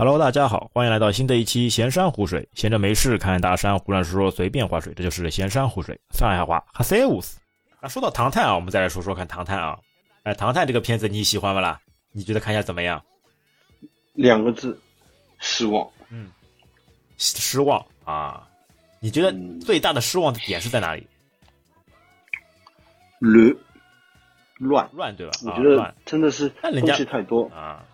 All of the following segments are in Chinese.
Hello，大家好，欢迎来到新的一期闲山湖水。闲着没事看大山，胡乱说说，随便划水，这就是闲山湖水。上海话哈塞乌斯。啊，说到唐探啊，我们再来说说看唐探啊。哎，唐探这个片子你喜欢不啦？你觉得看一下怎么样？两个字，失望。嗯，失望啊。你觉得最大的失望的点是在哪里？乱，乱乱对吧？我觉得真的是东西太多啊。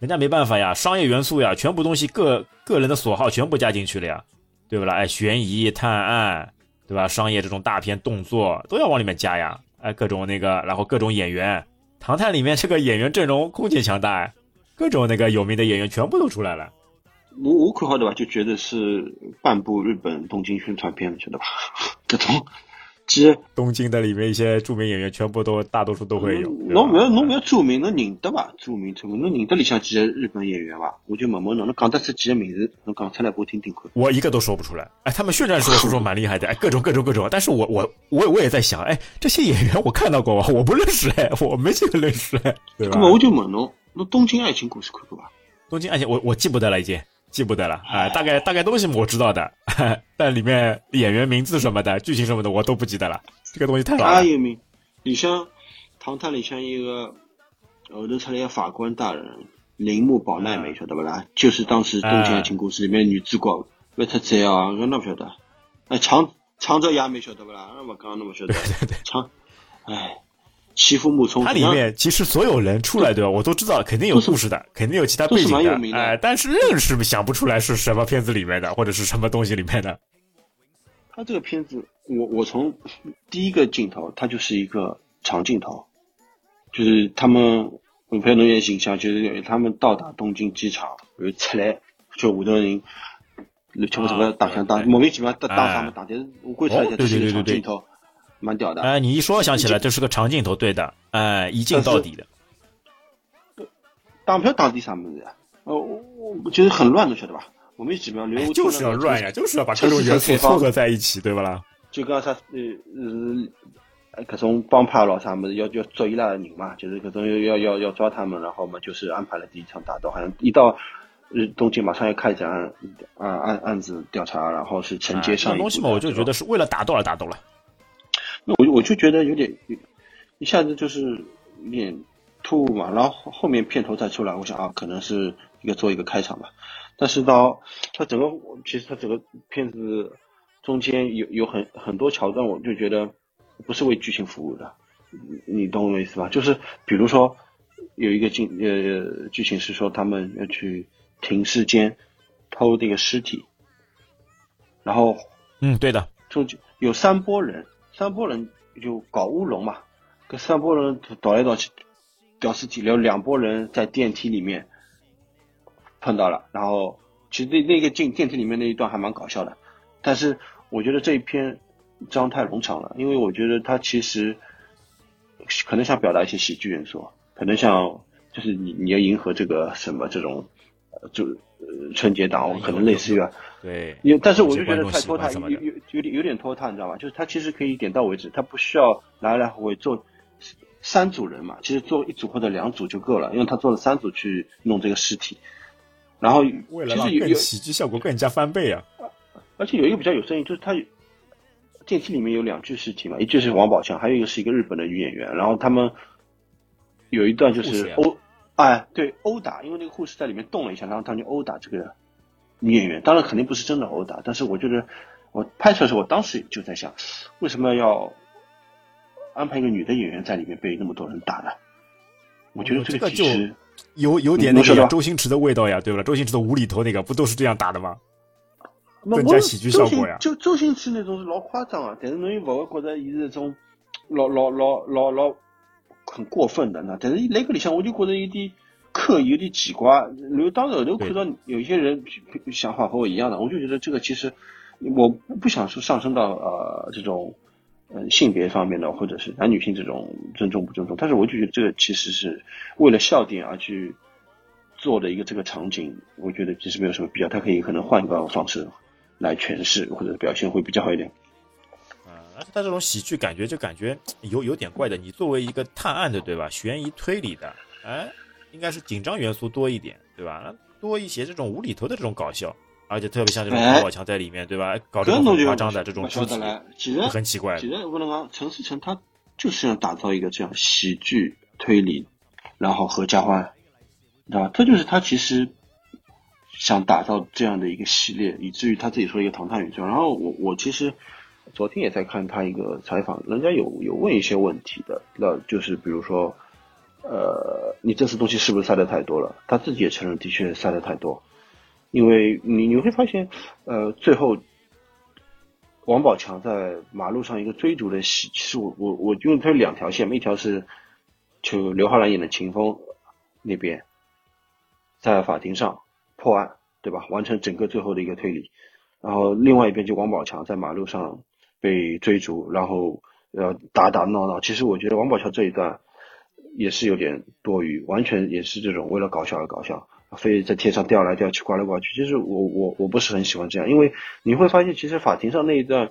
人家没办法呀，商业元素呀，全部东西个个人的所好全部加进去了呀，对不啦？哎，悬疑探案，对吧？商业这种大片动作都要往里面加呀，哎，各种那个，然后各种演员，《唐探》里面这个演员阵容空前强大，各种那个有名的演员全部都出来了。我我可好的吧，就觉得是半部日本东京宣传片，晓得吧？各种。即东京的里面一些著名演员，全部都大多数都会有。侬不要侬不要著名，侬认得吧？著名著名，侬认得里向几个日本演员吧？我就问问侬，侬讲得出几个名字？侬讲出来我听听看。我一个都说不出来。哎，他们宣传时候说说蛮厉害的，哎，各种各种各种。但是我我我我也在想，哎，这些演员我看到过吗？我不认识哎，我没几个认识哎，对吧？那么我就问侬，侬东京爱情故事看过吧？东京爱情，我我记不得了，已经。记不得了啊，大概大概东西我知道的，但里面演员名字什么的、剧情什么的我都不记得了。这个东西太老了。有名，里向《唐探》里向一个后头出来个法官大人铃木保奈美，晓得不啦？就是当时《东京爱情故事》里面女主角，不出彩啊，我那不晓得。哎，长长泽雅美晓得不啦？那么刚刚那么晓得。对对对。长，哎。欺负木冲，它里面其实所有人出来对吧？我都知道，肯定有故事的，肯定有其他背景的，哎，但是硬是想不出来是什么片子里面的，或者是什么东西里面的。他这个片子，我我从第一个镜头，它就是一个长镜头，就是他们我拍农业形象，就是他们到达东京机场，有出来，就五个人，全部什么打枪打，莫名其妙打打他们打，但是我观察一下，这是一个长镜头。蛮屌的，哎，你一说想起来，这是个长镜头，对的，哎，一镜到底的。打票打的啥么子呀？哦，我觉得很乱，的，晓得吧？我们几秒留，就是要乱呀，就是要把各种元素凑合在一起，对不啦？就讲啥呃呃，各种帮派咯啥么子，要要捉伊拉的人嘛，就是各种要要要抓他们，然后嘛，就是安排了第一场打斗，好像一到日东京马上要开展案案案子调查，然后是承接上东西嘛，我就觉得是为了打斗而打斗了。那我我就觉得有点，一下子就是有点突兀嘛，然后后面片头再出来，我想啊，可能是一个做一个开场吧。但是到它整个，其实它整个片子中间有有很很多桥段，我就觉得不是为剧情服务的，你懂我意思吧？就是比如说有一个镜呃剧情是说他们要去停尸间偷那个尸体，然后嗯对的，中间有三波人。三波人就搞乌龙嘛，跟三波人倒来倒去，屌丝体，然后两拨人在电梯里面碰到了，然后其实那那个进电梯里面那一段还蛮搞笑的，但是我觉得这一篇章太冗长了，因为我觉得他其实可能想表达一些喜剧元素，可能像就是你你要迎合这个什么这种就春节档，可能类似于。啊对，有，但是我就觉得太拖沓，有有有点有点拖沓，你知道吗？就是他其实可以点到为止，他不需要来来回回做三组人嘛，其实做一组或者两组就够了，因为他做了三组去弄这个尸体，然后为了让更喜剧效果更加翻倍啊！而且有一个比较有声音，就是他电梯里面有两具尸体嘛，一具是王宝强，还有一个是一个日本的女演员，然后他们有一段就是殴，哎，对，殴打，因为那个护士在里面动了一下，然后他就殴打这个。女演员当然肯定不是真的殴打，但是我觉得我拍出来的时候，我当时就在想，为什么要安排一个女的演员在里面被那么多人打呢？我觉得这个就有有点那个周星驰的味道呀，对吧？周星驰的无厘头那个不都是这样打的吗？更加喜剧效果呀。就周星驰那种是老夸张啊，但是侬又不会觉得伊是那种老老老老老很过分的那，但是那个里向我就觉得有点。刻意有点奇怪，然后当时后头看到有一些人想法和我一样的，我就觉得这个其实我不想说上升到呃这种呃性别方面的，或者是男女性这种尊重不尊重，但是我就觉得这个其实是为了笑点而去做的一个这个场景，我觉得其实没有什么必要，他可以可能换一个方式来诠释或者表现会比较好一点。啊，而且他这种喜剧感觉就感觉有有点怪的，你作为一个探案的对吧，悬疑推理的，哎。应该是紧张元素多一点，对吧？多一些这种无厘头的这种搞笑，而且特别像这种王宝强在里面，对吧？搞这种很夸张的这种肢体，很奇怪。其实我能讲，陈思诚他就是想打造一个这样喜剧推理，然后合家欢，知道吧？这就是他其实想打造这样的一个系列，以至于他自己说一个唐探宇宙。然后我我其实昨天也在看他一个采访，人家有有问一些问题的，那就是比如说。呃，你这次东西是不是塞的太多了？他自己也承认，的确塞的太多。因为你你会发现，呃，最后王宝强在马路上一个追逐的戏，其实我我我因为他有两条线，一条是就刘昊然演的秦风那边在法庭上破案，对吧？完成整个最后的一个推理，然后另外一边就王宝强在马路上被追逐，然后呃打打闹闹。其实我觉得王宝强这一段。也是有点多余，完全也是这种为了搞笑而搞笑，非在天上掉来掉去、刮来刮去。其实我我我不是很喜欢这样，因为你会发现，其实法庭上那一段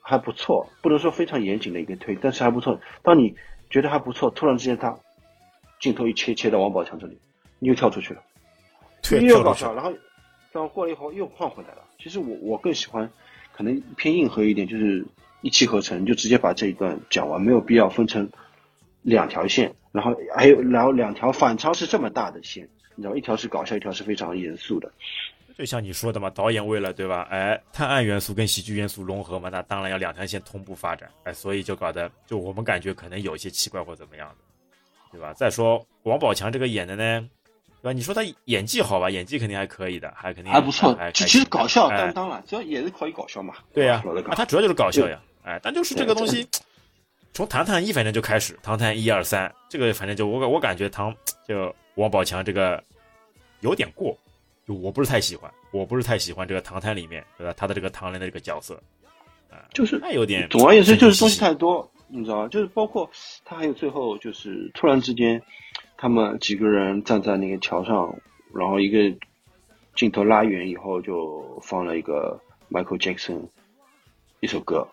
还不错，不能说非常严谨的一个推，但是还不错。当你觉得还不错，突然之间他镜头一切切到王宝强这里，你又跳出去了，又搞笑，然后然后过了一会儿又换回来了。其实我我更喜欢可能偏硬核一点，就是一气呵成，就直接把这一段讲完，没有必要分成两条线。然后还有，然后两条反差是这么大的线，你知道，一条是搞笑，一条是非常严肃的。就像你说的嘛，导演为了对吧？哎，探案元素跟喜剧元素融合嘛，那当然要两条线同步发展。哎，所以就搞得就我们感觉可能有一些奇怪或怎么样的，对吧？再说王宝强这个演的呢，对吧？你说他演技好吧？演技肯定还可以的，还肯定还不错。其实搞笑担当了，主要也是可以搞笑嘛。对呀，啊他主要就是搞笑呀。哎，但就是这个东西。从《唐探一》反正就开始，《唐探一二三》这个反正就我我感觉唐就王宝强这个有点过，就我不是太喜欢，我不是太喜欢这个《唐探》里面对吧？他的这个唐人的这个角色，啊，就是那有点。总而言之，就是东西太多，你知道吗？就是包括他还有最后就是突然之间，他们几个人站在那个桥上，然后一个镜头拉远以后就放了一个 Michael Jackson 一首歌。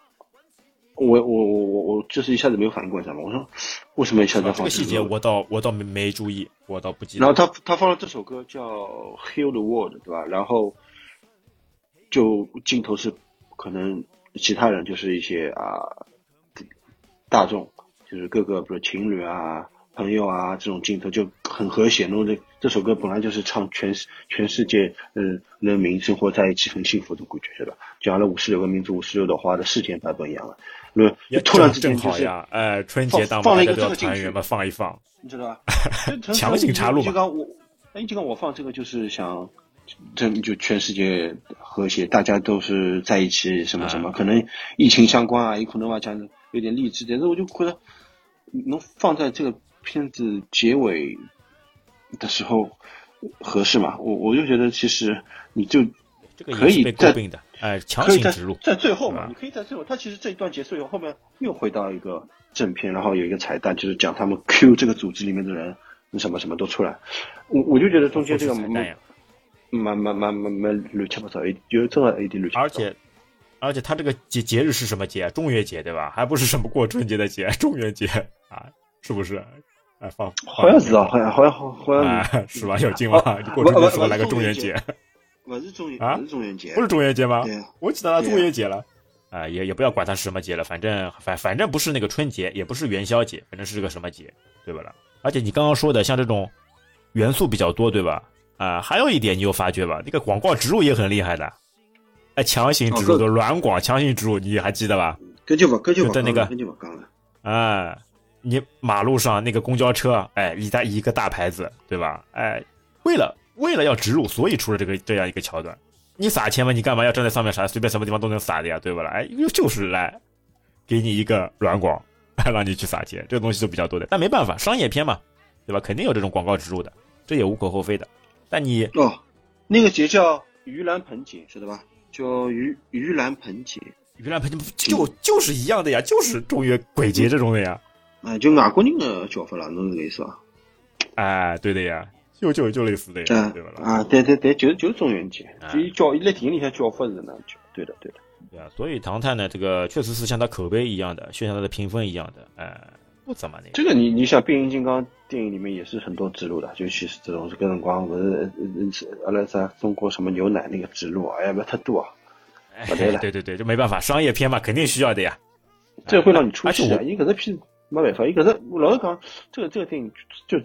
我我我我我就是一下子没有反应过来嘛，我说为什么一下子放这个细节？我倒我倒没没注意，我倒不记得。然后他他放了这首歌叫《Heal the World》，对吧？然后就镜头是可能其他人就是一些啊大众，就是各个比如情侣啊。朋友啊，这种镜头就很和谐。那这这首歌本来就是唱全全世界嗯人民生活在一起很幸福的感觉，是吧？讲了五十六个民族五十六朵花的世间版本一样了。那突然之间就是呃，春节档放了一个这个团圆嘛，放一放，你知道吧？强行插入嘛。就刚我，哎，就刚我放这个就是想，这就全世界和谐，大家都是在一起，什么什么，可能疫情相关啊，也可能话，讲有点励志，但是我就觉得能放在这个。片子结尾的时候合适嘛？我我就觉得其实你就可以在哎强行植入在最后嘛，你可以在最后。他其实这一段结束以后，后面又回到一个正片，然后有一个彩蛋，就是讲他们 Q 这个组织里面的人什么什么都出来。我我就觉得中间这个蛮蛮蛮蛮蛮乱七八糟，有真的有点乱七八糟。而且而且他这个节节日是什么节？中元节对吧？还不是什么过春节的节，中元节啊，是不是？哎，放好像是啊，好像好像好好像 是吧？有劲吗？你过春节时候来个中元节，不是中元啊？不是中元节，不是中元节吗？对，我记得他中元节了。啊，也也不要管它是什么节了，反正反反正不是那个春节，也不是元宵节，反正是个什么节，对吧了？而且你刚刚说的像这种元素比较多，对吧？啊，还有一点你有发觉吧？那个广告植入也很厉害的，哎，强行植入的软广，强行植入，你还记得吧？根据吧，根据吧，在那个根据吧，刚了，哎。你马路上那个公交车，哎，一大一个大牌子，对吧？哎，为了为了要植入，所以出了这个这样一个桥段。你撒钱嘛，你干嘛要站在上面撒？随便什么地方都能撒的呀，对不啦？哎，就是来给你一个软广，让你去撒钱，这个东西就比较多的。但没办法，商业片嘛，对吧？肯定有这种广告植入的，这也无可厚非的。但你哦，那个节叫盂兰盆节，知道吧？叫盂盂兰盆节，盂兰盆节就就是一样的呀，就是中元鬼节这种的呀。哎，就外国人的叫法啦，侬是个意思吧？哎，对的呀，就就就类似的呀，对吧？啊，对对对，就是就是中元节，就叫伊在电影里向叫法是那叫，对的对的。对啊，所以《唐探》呢，这个确实是像他口碑一样的，就像他的评分一样的，哎，不怎么的。这个你你想变形金刚电影里面也是很多植入的，尤其是这种各种光，不是阿拉啥中国什么牛奶那个植入，哎呀，不要太多啊。对对对对，就没办法，商业片嘛，肯定需要的呀。这会让你出戏啊！一个这片没办法，一个这老实讲，这个这个电影就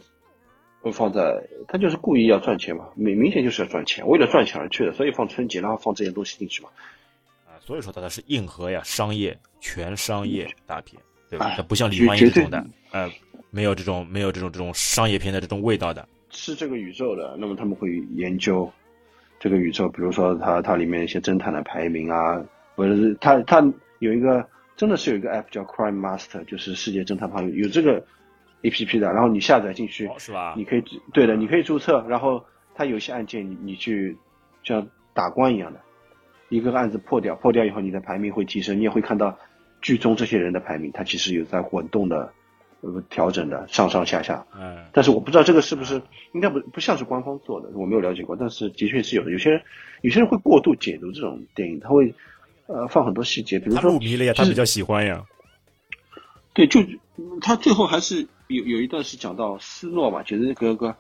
放在他就是故意要赚钱嘛，明明显就是要赚钱，为了赚钱而去的，所以放春节，然后放这些东西进去嘛。啊，所以说它的是硬核呀，商业全商业大片，对吧？它不像李焕英这种的，呃，没有这种没有这种这种商业片的这种味道的。是这个宇宙的，那么他们会研究。这个宇宙，比如说它它里面一些侦探的排名啊，或者是它它有一个真的是有一个 app 叫 Crime Master，就是世界侦探排名有这个 A P P 的，然后你下载进去，是吧？你可以对的，你可以注册，然后它有些案件你你去像打官一样的，一个个案子破掉，破掉以后你的排名会提升，你也会看到剧中这些人的排名，它其实有在滚动的。调整的上上下下，嗯，但是我不知道这个是不是应该不不像是官方做的，我没有了解过，但是的确是有的。有些人有些人会过度解读这种电影，他会呃放很多细节，比如说入迷了呀，他比较喜欢呀。对，就他最后还是有有一段是讲到斯诺嘛，就是那个个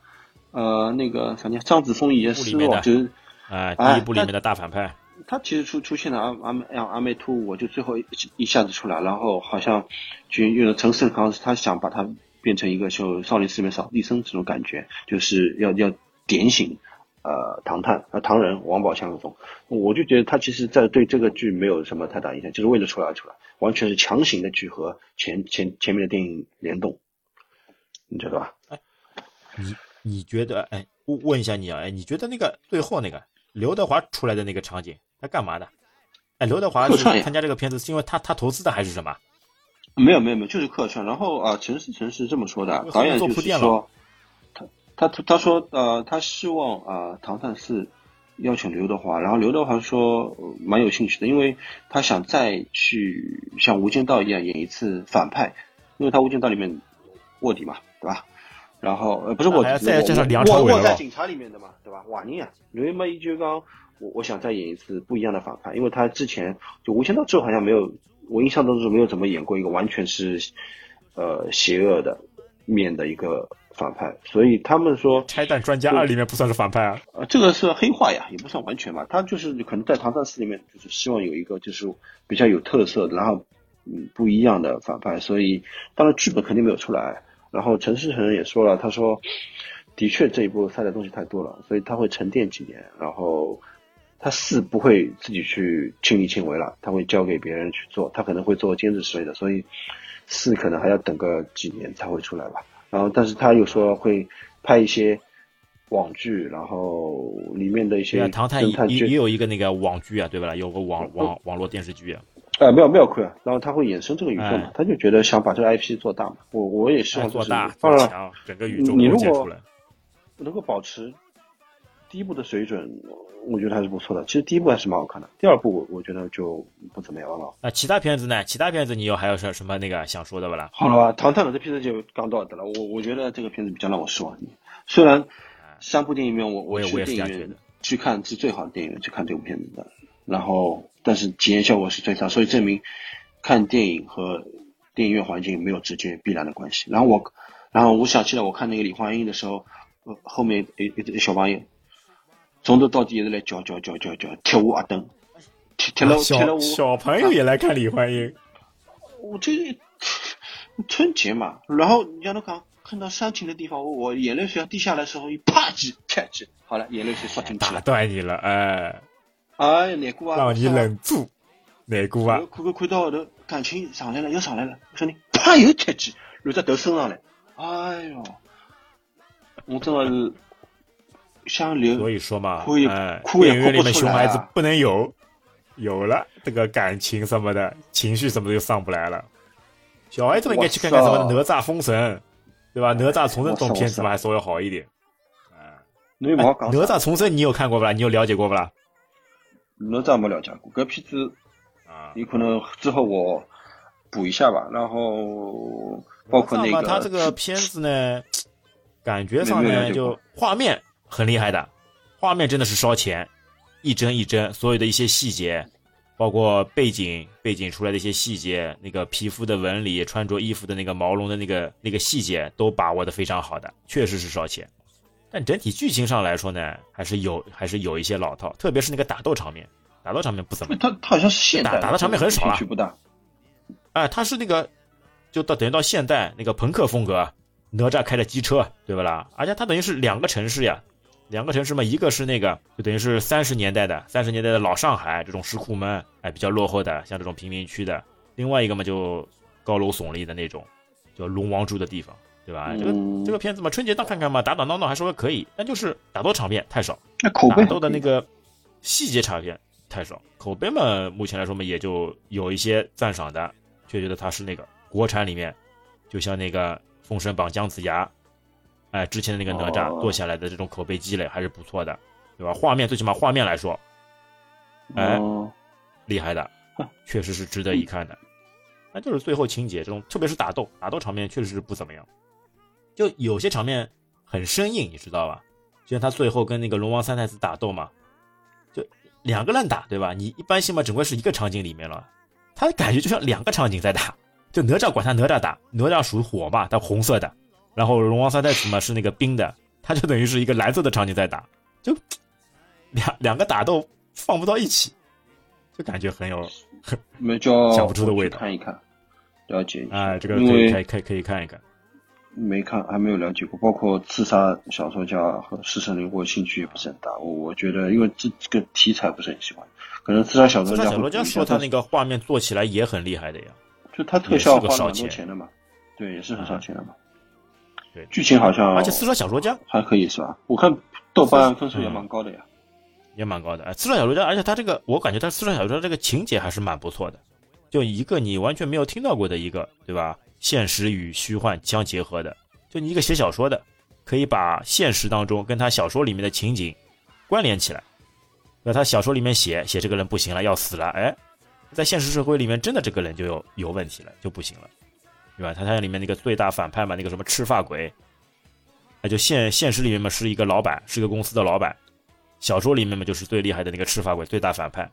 呃那个啥呢张子枫演斯诺，就是啊第一部里面的大反派。他其实出出现了阿阿美阿美兔，我就最后一一下子出来，然后好像就用了陈胜康，他想把他变成一个就少林寺里面扫地僧这种感觉，就是要要点醒呃唐探呃唐人王宝强那种，我就觉得他其实在对这个剧没有什么太大影响，就是为了出来而出来，完全是强行的去和前前前面的电影联动，你觉得吧？哎，你你觉得哎问问一下你啊，哎你觉得那个最后那个刘德华出来的那个场景？他干嘛的？哎，刘德华参加这个片子是因为他他投资的还是什么？没有没有没有，就是客串。然后啊，陈思诚是这么说的，导演就是说，他他他说呃，他希望啊，唐探四邀请刘德华，然后刘德华说蛮有兴趣的，因为他想再去像《无间道》一样演一次反派，因为他《无间道》里面卧底嘛，对吧？然后呃不是卧底，卧卧在警察里面的嘛，对吧？瓦尼啊，刘嘛一就刚。我我想再演一次不一样的反派，因为他之前就无间道之后好像没有，我印象当中没有怎么演过一个完全是，呃，邪恶的面的一个反派，所以他们说拆弹专家二里面不算是反派啊，呃，这个是黑化呀，也不算完全吧，他就是可能在唐探四里面就是希望有一个就是比较有特色，然后嗯不一样的反派，所以当然剧本肯定没有出来，然后陈思诚也说了，他说的确这一部塞的东西太多了，所以他会沉淀几年，然后。他四不会自己去亲力亲为了，他会交给别人去做，他可能会做兼职之类的，所以四可能还要等个几年才会出来吧。然后，但是他又说会拍一些网剧，然后里面的一些唐探也也有一个那个网剧啊，对吧？有个网网网络电视剧啊。呃，没有没有亏啊。然后他会衍生这个宇宙嘛？他就觉得想把这个 IP 做大嘛。我我也希望做大，做强整个宇宙你如果能够保持第一部的水准。我觉得还是不错的，其实第一部还是蛮好看的，第二部我觉得就不怎么样了。那其他片子呢？其他片子你有还有什什么那个想说的不啦？好了吧，唐探的这片子就刚到的了。我我觉得这个片子比较让我失望。虽然三部电影里面我我去电影院去看是最好的电影院去看这部片子的，然后但是体验效果是最差，所以证明看电影和电影院环境没有直接必然的关系。然后我然后我想起来我看那个李焕英的时候，呃后面一一小朋友。从头到底一直来叫叫叫叫叫踢我阿登，踢踢了踢了我。小朋友也来看李焕英。我这春节嘛，然后你让他看看到煽情的地方，我我眼泪水要滴下来的时候，一啪叽啪叽，好了，眼泪水刷进去了。打断你了，哎。哎呀，难过啊！让你忍住，难过啊！看看看到后头感情上来了，又上来了，我说你啪又踢起，又在头升上来，哎哟，我真的是。想流，所以说嘛，哎，电影院里面熊孩子不能有，有了这个感情什么的，情绪什么的就上不来了。小孩子们应该去看看什么哪吒封神，对吧？哪吒重生这种片子嘛，还稍微好一点。哎，哪吒重生你有看过不啦？你有了解过不啦？哪吒没了解过，这片子啊，有可能之后我补一下吧。然后包括那个，他这个片子呢，感觉上呢就画面。很厉害的，画面真的是烧钱，一帧一帧，所有的一些细节，包括背景背景出来的一些细节，那个皮肤的纹理、穿着衣服的那个毛绒的那个那个细节都把握的非常好的，确实是烧钱。但整体剧情上来说呢，还是有还是有一些老套，特别是那个打斗场面，打斗场面不怎么。他他好像是现代打的场面很少了，不大。哎，他是那个就到等于到现代那个朋克风格，哪吒开的机车，对不啦？而且他等于是两个城市呀。两个城市嘛，一个是那个，就等于是三十年代的三十年代的老上海这种石库门，哎，比较落后的，像这种贫民区的；另外一个嘛，就高楼耸立的那种，叫龙王住的地方，对吧？这个这个片子嘛，春节档看看嘛，打打闹闹还稍微可以，但就是打斗场面太少，打斗的那个细节场面太少，口碑嘛，目前来说嘛，也就有一些赞赏的，却觉得它是那个国产里面，就像那个《封神榜》姜子牙。哎，之前的那个哪吒做下来的这种口碑积累还是不错的，对吧？画面最起码画面来说，哎，厉害的，确实是值得一看的。那就是最后情节这种，特别是打斗，打斗场面确实是不怎么样，就有些场面很生硬，你知道吧？就像他最后跟那个龙王三太子打斗嘛，就两个人打，对吧？你一般性嘛，整个是一个场景里面了，他感觉就像两个场景在打。就哪吒管他哪吒打，哪吒属于火嘛，他红色的。然后龙王三太子嘛是那个冰的，他就等于是一个蓝色的场景在打，就 两两个打斗放不到一起，就感觉很有没叫想不出的味道。看一看，了解一下。哎，这个可以可以可以看一看。没看，还没有了解过。包括刺杀小说家和师神灵，我兴趣也不是很大。我我觉得，因为这这个题材不是很喜欢。可能刺杀小说家，小说家说他那个画面做起来也很厉害的呀，就他特效花很多钱的嘛，对，也是很烧钱的嘛。对，剧情好像，而且刺杀小说家还可以是吧？我看豆瓣分数也蛮高的呀，也蛮高的。哎，刺杀小说家，而且他这个，我感觉他刺杀小说家这个情节还是蛮不错的，就一个你完全没有听到过的一个，对吧？现实与虚幻相结合的，就你一个写小说的，可以把现实当中跟他小说里面的情景关联起来。那他小说里面写写这个人不行了，要死了，哎，在现实社会里面真的这个人就有有问题了，就不行了。对吧？他他里面那个最大反派嘛，那个什么赤发鬼，那就现现实里面嘛是一个老板，是一个公司的老板。小说里面嘛就是最厉害的那个赤发鬼，最大反派。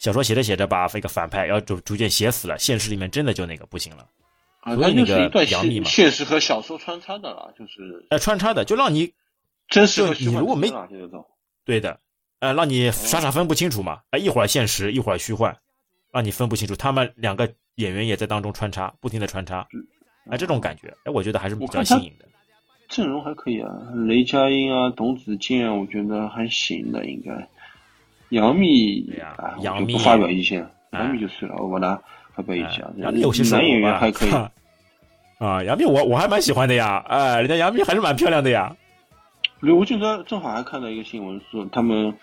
小说写着写着把那个反派要逐逐渐写死了，现实里面真的就那个不行了。啊，那个杨幂嘛，现实和小说穿插的了，就是呃穿插的，就让你真实和你如果没对的，呃，让你傻傻分不清楚嘛，哎，一会儿现实，一会儿虚幻，让你分不清楚他们两个。演员也在当中穿插，不停的穿插，哎，这种感觉，哎，我觉得还是比较新颖的。阵容还可以啊，雷佳音啊，董子健，我觉得还行的，应该。杨幂，啊，杨幂不发表意见，杨幂就算了，我把她发表意见。杨幂有些男演员还可以。啊，杨幂我我还蛮喜欢的呀，哎，人家杨幂还是蛮漂亮的呀。我记得正好还看到一个新闻，说他们。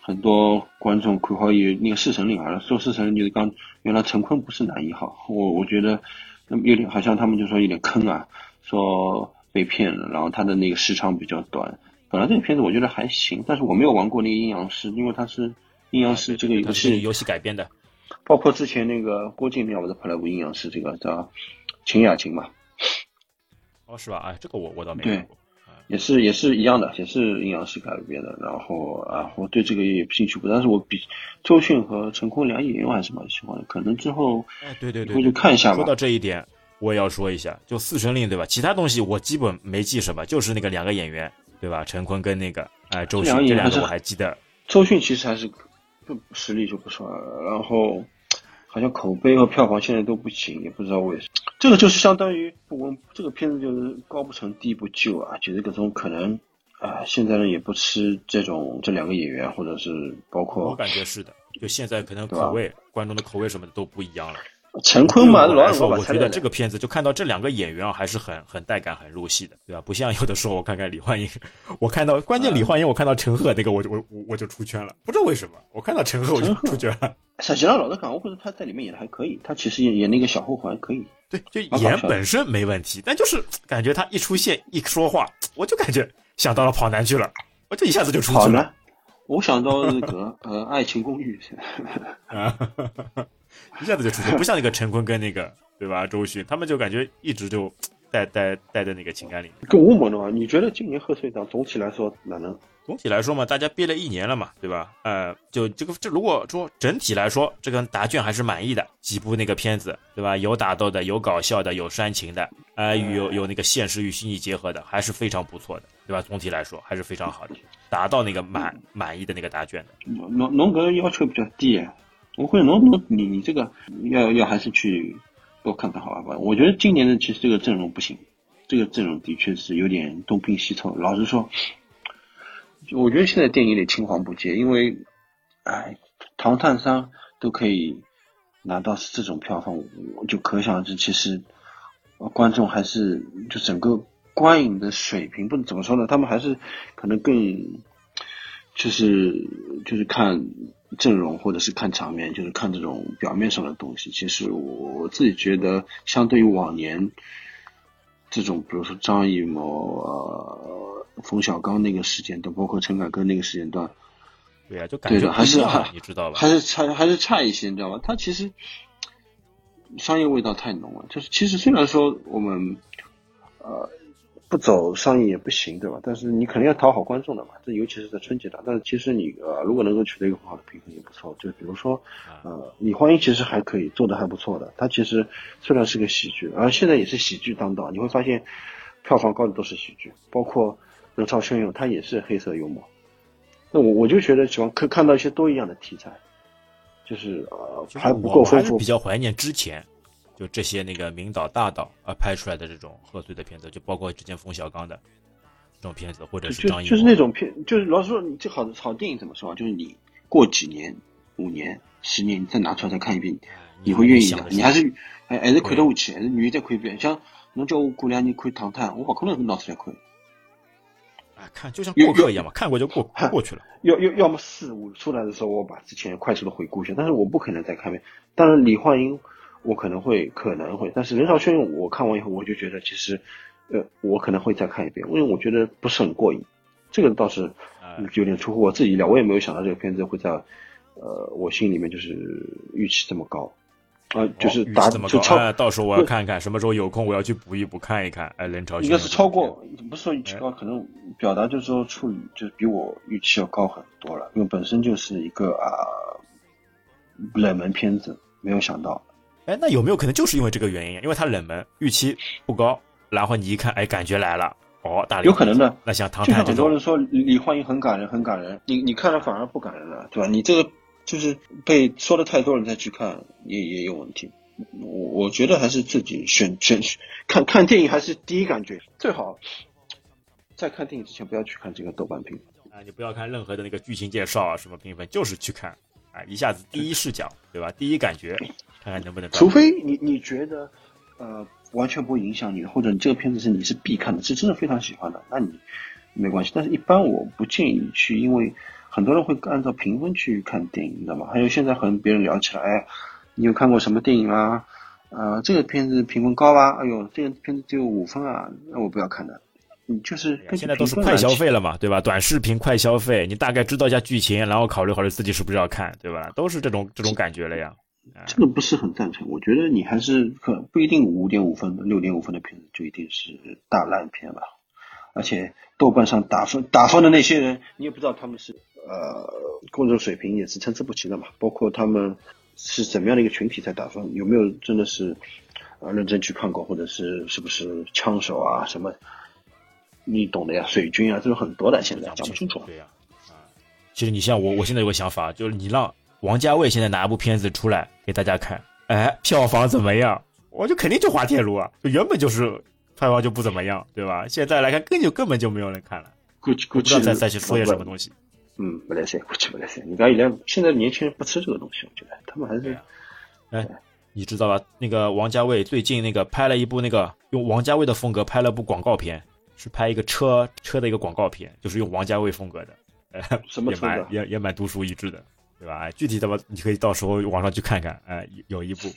很多观众看好有那个《侍神令》啊，说《侍神令》就是刚原来陈坤不是男一号，我我觉得那么有点好像他们就说有点坑啊，说被骗了，然后他的那个时长比较短。本来这个片子我觉得还行，但是我没有玩过那个阴阳师，因为它是阴阳师这个游戏游戏改编的，包括之前那个郭敬明我都拍了部阴阳师，这个叫秦雅琴嘛。哦，是吧？哎，这个我我倒没看过。也是也是一样的，也是阴阳师改编的。然后啊，我对这个也兴趣不，但是我比周迅和陈坤两演员我还是蛮喜欢的。可能之后哎，对对对，就看一下吧。说到这一点，我也要说一下，就《四神令》对吧？其他东西我基本没记什么，就是那个两个演员对吧？陈坤跟那个哎周迅这两个我还记得。周迅其实还是实力就不错，然后。好像口碑和票房现在都不行，也不知道为什么。这个就是相当于不温，这个片子就是高不成低不就啊，就是各种可能啊，现在人也不吃这种这两个演员，或者是包括我感觉是的，就现在可能口味观众的口味什么的都不一样了。陈坤嘛，老说，我觉得这个片子就看到这两个演员啊，还是很很带感、很入戏的，对吧？不像有的时候我看看李焕英，我看到关键李焕英，我看到陈赫那个，我就我我就出圈了，不知道为什么，我看到陈赫我就出圈了。实际上，老实讲，我觉得他在里面演的还可以，他其实演演那个小后还可以。对，就演本身没问题，但就是感觉他一出现一说话，我就感觉想到了跑男去了，我就一下子就出去了。跑男，我想到那个呃，《爱情公寓》。一下子就出去，不像那个陈坤跟那个 对吧？周迅，他们就感觉一直就带带带在那个情感里。跟吴某的话，你觉得今年贺岁档总体来说哪能？总体来说嘛，大家憋了一年了嘛，对吧？呃，就这个这如果说整体来说，这个答卷还是满意的，几部那个片子，对吧？有打斗的，有搞笑的，有煽情的，呃，有有那个现实与虚拟结合的，还是非常不错的，对吧？总体来说还是非常好的，达到那个满满意的那个答卷的。侬侬个要求比较低，我会侬侬你你这个要要还是去多看看好吧？我觉得今年的其实这个阵容不行，这个阵容的确是有点东拼西凑。老实说。我觉得现在电影里青黄不接，因为，哎，《唐探三》都可以拿到这种票房，我就可想而知，其实观众还是就整个观影的水平，不能怎么说呢？他们还是可能更就是就是看阵容，或者是看场面，就是看这种表面上的东西。其实我自己觉得，相对于往年这种，比如说张艺谋啊。冯小刚那个时间段，包括陈凯歌那个时间段，对啊，就感觉还是你知道吧？还是差还是差一些，你知道吧？他其实商业味道太浓了。就是其实虽然说我们呃不走商业也不行，对吧？但是你肯定要讨好观众的嘛。这尤其是在春节档。但是其实你呃如果能够取得一个很好的平衡也不错。就比如说呃李焕英其实还可以做的还不错的。他其实虽然是个喜剧，而现在也是喜剧当道。你会发现票房高的都是喜剧，包括。人潮汹涌，它也是黑色幽默。那我我就觉得喜欢看看到一些多一样的题材，就是呃还不够丰富。比较怀念之前就这些那个名导大导啊拍出来的这种贺岁的片子，就包括之前冯小刚的这种片子，或者是张艺就是那种片，就是老实说，你这好的好电影怎么说啊？就是你过几年、五年、十年，你再拿出来再看一遍，你会愿意的。你还是还还是看得下去，还是愿意再看一遍。像侬叫我过两年看《唐探》，我不可能拿出来看。看就像过客一样嘛，看过就过 过去了。要要要么四五出来的时候，我把之前快速的回顾一下，但是我不可能再看遍。但是，李焕英我可能会可能会，但是人潮汹涌我看完以后，我就觉得其实，呃，我可能会再看一遍，因为我觉得不是很过瘾。这个倒是有点出乎我自己意料，我也没有想到这个片子会在呃我心里面就是预期这么高。啊，就是打就超，到时候我要看看什么时候有空，我要去补一补看一看。哎，人潮应该是超过，不是说预期高，可能表达就是说处理就是比我预期要高很多了，因为本身就是一个啊冷门片子，没有想到。哎，那有没有可能就是因为这个原因？因为它冷门，预期不高，然后你一看，哎，感觉来了，哦，大有可能的。那像唐探很多人说李焕英很感人，很感人，你你看了反而不感人了，对吧？你这个。就是被说的太多人再去看也也有问题，我我觉得还是自己选选看看电影还是第一感觉最好，在看电影之前不要去看这个豆瓣评分啊，你不要看任何的那个剧情介绍啊什么评分，就是去看啊一下子第一视角对吧？第一感觉看看能不能。除非你你觉得呃完全不会影响你，或者你这个片子是你是必看的，是真的非常喜欢的，那你没关系。但是一般我不建议去，因为。很多人会按照评分去看电影，你知道吗？还有现在和别人聊起来，哎，你有看过什么电影啊？呃，这个片子评分高啊？哎呦，这个片子只有五分啊，那我不要看的。你就是现在都是快消费了嘛，对吧？短视频快消费，你大概知道一下剧情，然后考虑考虑自己是不是要看，对吧？都是这种这种感觉了呀。这个不是很赞成，我觉得你还是可不一定五点五分、六点五分的片子就一定是大烂片吧。而且豆瓣上打分打分的那些人，你也不知道他们是。呃，工作水平也是参差不齐的嘛，包括他们是怎么样的一个群体在打分，有没有真的是呃认真去看过，或者是是不是枪手啊什么，你懂的呀，水军啊，这种很多的，现在讲不清楚。对呀，啊，其实你像我，我现在有个想法，就是你让王家卫现在拿一部片子出来给大家看，哎，票房怎么样？我就肯定就滑铁卢啊，就原本就是票房就不怎么样，对吧？现在来看，根就根本就没有人看了，估计估计再再去说些什么东西。嗯，不来塞，过去不来塞。你看现在，现在年轻人不吃这个东西，我觉得他们还是。哎，你知道吧？那个王家卫最近那个拍了一部那个用王家卫的风格拍了部广告片，是拍一个车车的一个广告片，就是用王家卫风格的。呃，什么也蛮也也蛮独树一帜的，对吧？具体的吧，你可以到时候网上去看看。哎，有一部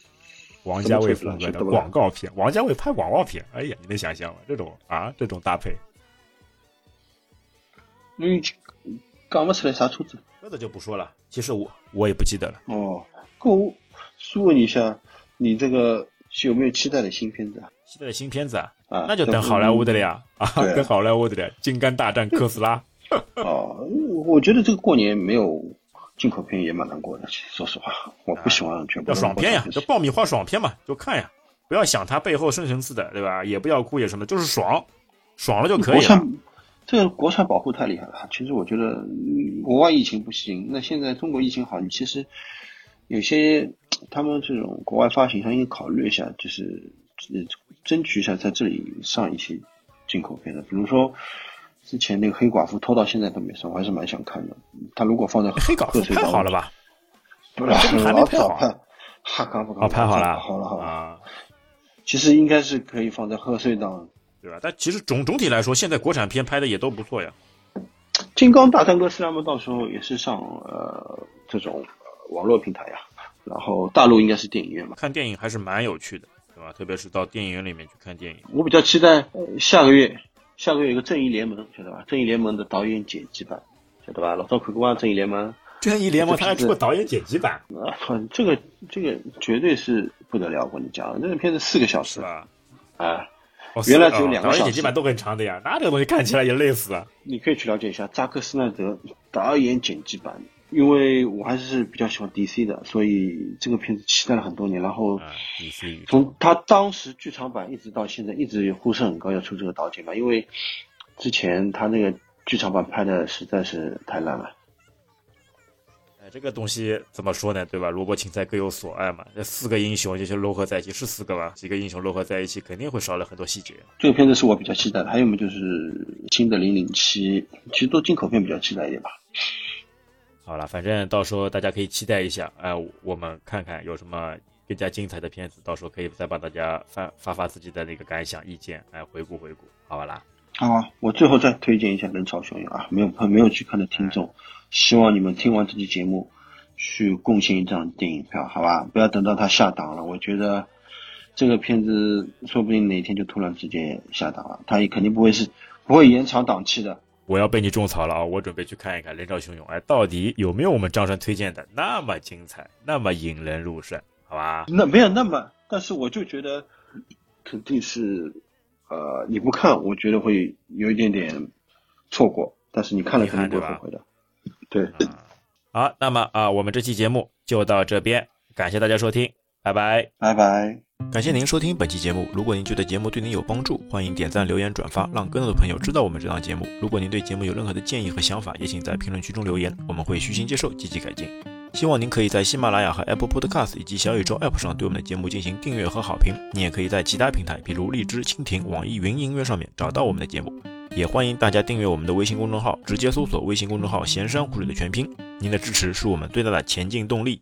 王家卫风格的广告片，王家卫拍广告片，哎呀，你能想象吗？这种啊，这种搭配。嗯。讲不出来啥车子，车子就不说了。其实我我也不记得了。哦，我问一下，你这个有没有期待的新片子啊？期待的新片子啊？啊，那就等好莱坞的了呀。呀，啊，等好莱坞的了，金刚大战哥斯拉。哦，我觉得这个过年没有进口片也蛮难过的。说实话，我不喜欢全部要爽片呀，就爆米花爽片嘛，就看呀，不要想它背后深层次的，对吧？也不要哭也什么，就是爽，爽了就可以了。这个国产保护太厉害了。其实我觉得国外疫情不行，那现在中国疫情好，你其实有些他们这种国外发行商应该考虑一下，就是争取一下在这里上一些进口片的，比如说。之前那个黑寡妇拖到现在都没上，我还是蛮想看的。他如果放在黑寡妇拍好了吧？不是，还没拍好。哈刚不刚拍好了，好了好了啊。其实应该是可以放在贺岁档，对吧？但其实总总体来说，现在国产片拍的也都不错呀。金刚大战哥斯拉嘛，到时候也是上呃这种网络平台呀。然后大陆应该是电影院嘛。看电影还是蛮有趣的，对吧？特别是到电影院里面去看电影。我比较期待下个月。下个月有个《正义联盟》，晓得吧？《正义联盟》的导演剪辑版，晓得吧？老赵看过啊，《正义联盟》。正义联盟他还出过导演剪辑版啊！这个这个绝对是不得了，我跟你讲，那个片子四个小时啊！啊，原来只有两个导演剪辑版都很长的呀，那这个东西看起来也累死啊！你可以去了解一下扎克·斯奈德导演剪辑版。因为我还是比较喜欢 DC 的，所以这个片子期待了很多年。然后从他当时剧场版一直到现在，一直呼声很高要出这个导剪嘛，因为之前他那个剧场版拍的实在是太烂了。哎，这个东西怎么说呢？对吧？萝卜青菜各有所爱嘛。这四个英雄这些糅合在一起是四个吧？几个英雄糅合在一起，肯定会少了很多细节。这个片子是我比较期待的。还有么就是新的零零七，其实做进口片比较期待一点吧。好了，反正到时候大家可以期待一下，哎，我们看看有什么更加精彩的片子，到时候可以再帮大家发发发自己的那个感想、意见，来回顾回顾，好吧啦？好啊，我最后再推荐一下《人潮汹涌》啊，没有没有去看的听众，希望你们听完这期节目去贡献一张电影票，好吧？不要等到它下档了，我觉得这个片子说不定哪天就突然直接下档了，它也肯定不会是不会延长档期的。我要被你种草了啊！我准备去看一看《人潮汹涌》，哎，到底有没有我们张山推荐的那么精彩，那么引人入胜？好吧？那没有那么，但是我就觉得肯定是，呃，你不看，我觉得会有一点点错过，但是你看了肯定不会后悔的。对。好，那么啊，我们这期节目就到这边，感谢大家收听，拜拜，拜拜。感谢您收听本期节目。如果您觉得节目对您有帮助，欢迎点赞、留言、转发，让更多的朋友知道我们这档节目。如果您对节目有任何的建议和想法，也请在评论区中留言，我们会虚心接受，积极改进。希望您可以在喜马拉雅和 Apple Podcast 以及小宇宙 App 上对我们的节目进行订阅和好评。你也可以在其他平台，比如荔枝、蜻蜓、网易云音乐上面找到我们的节目。也欢迎大家订阅我们的微信公众号，直接搜索微信公众号“闲山湖水”的全拼。您的支持是我们最大的前进动力。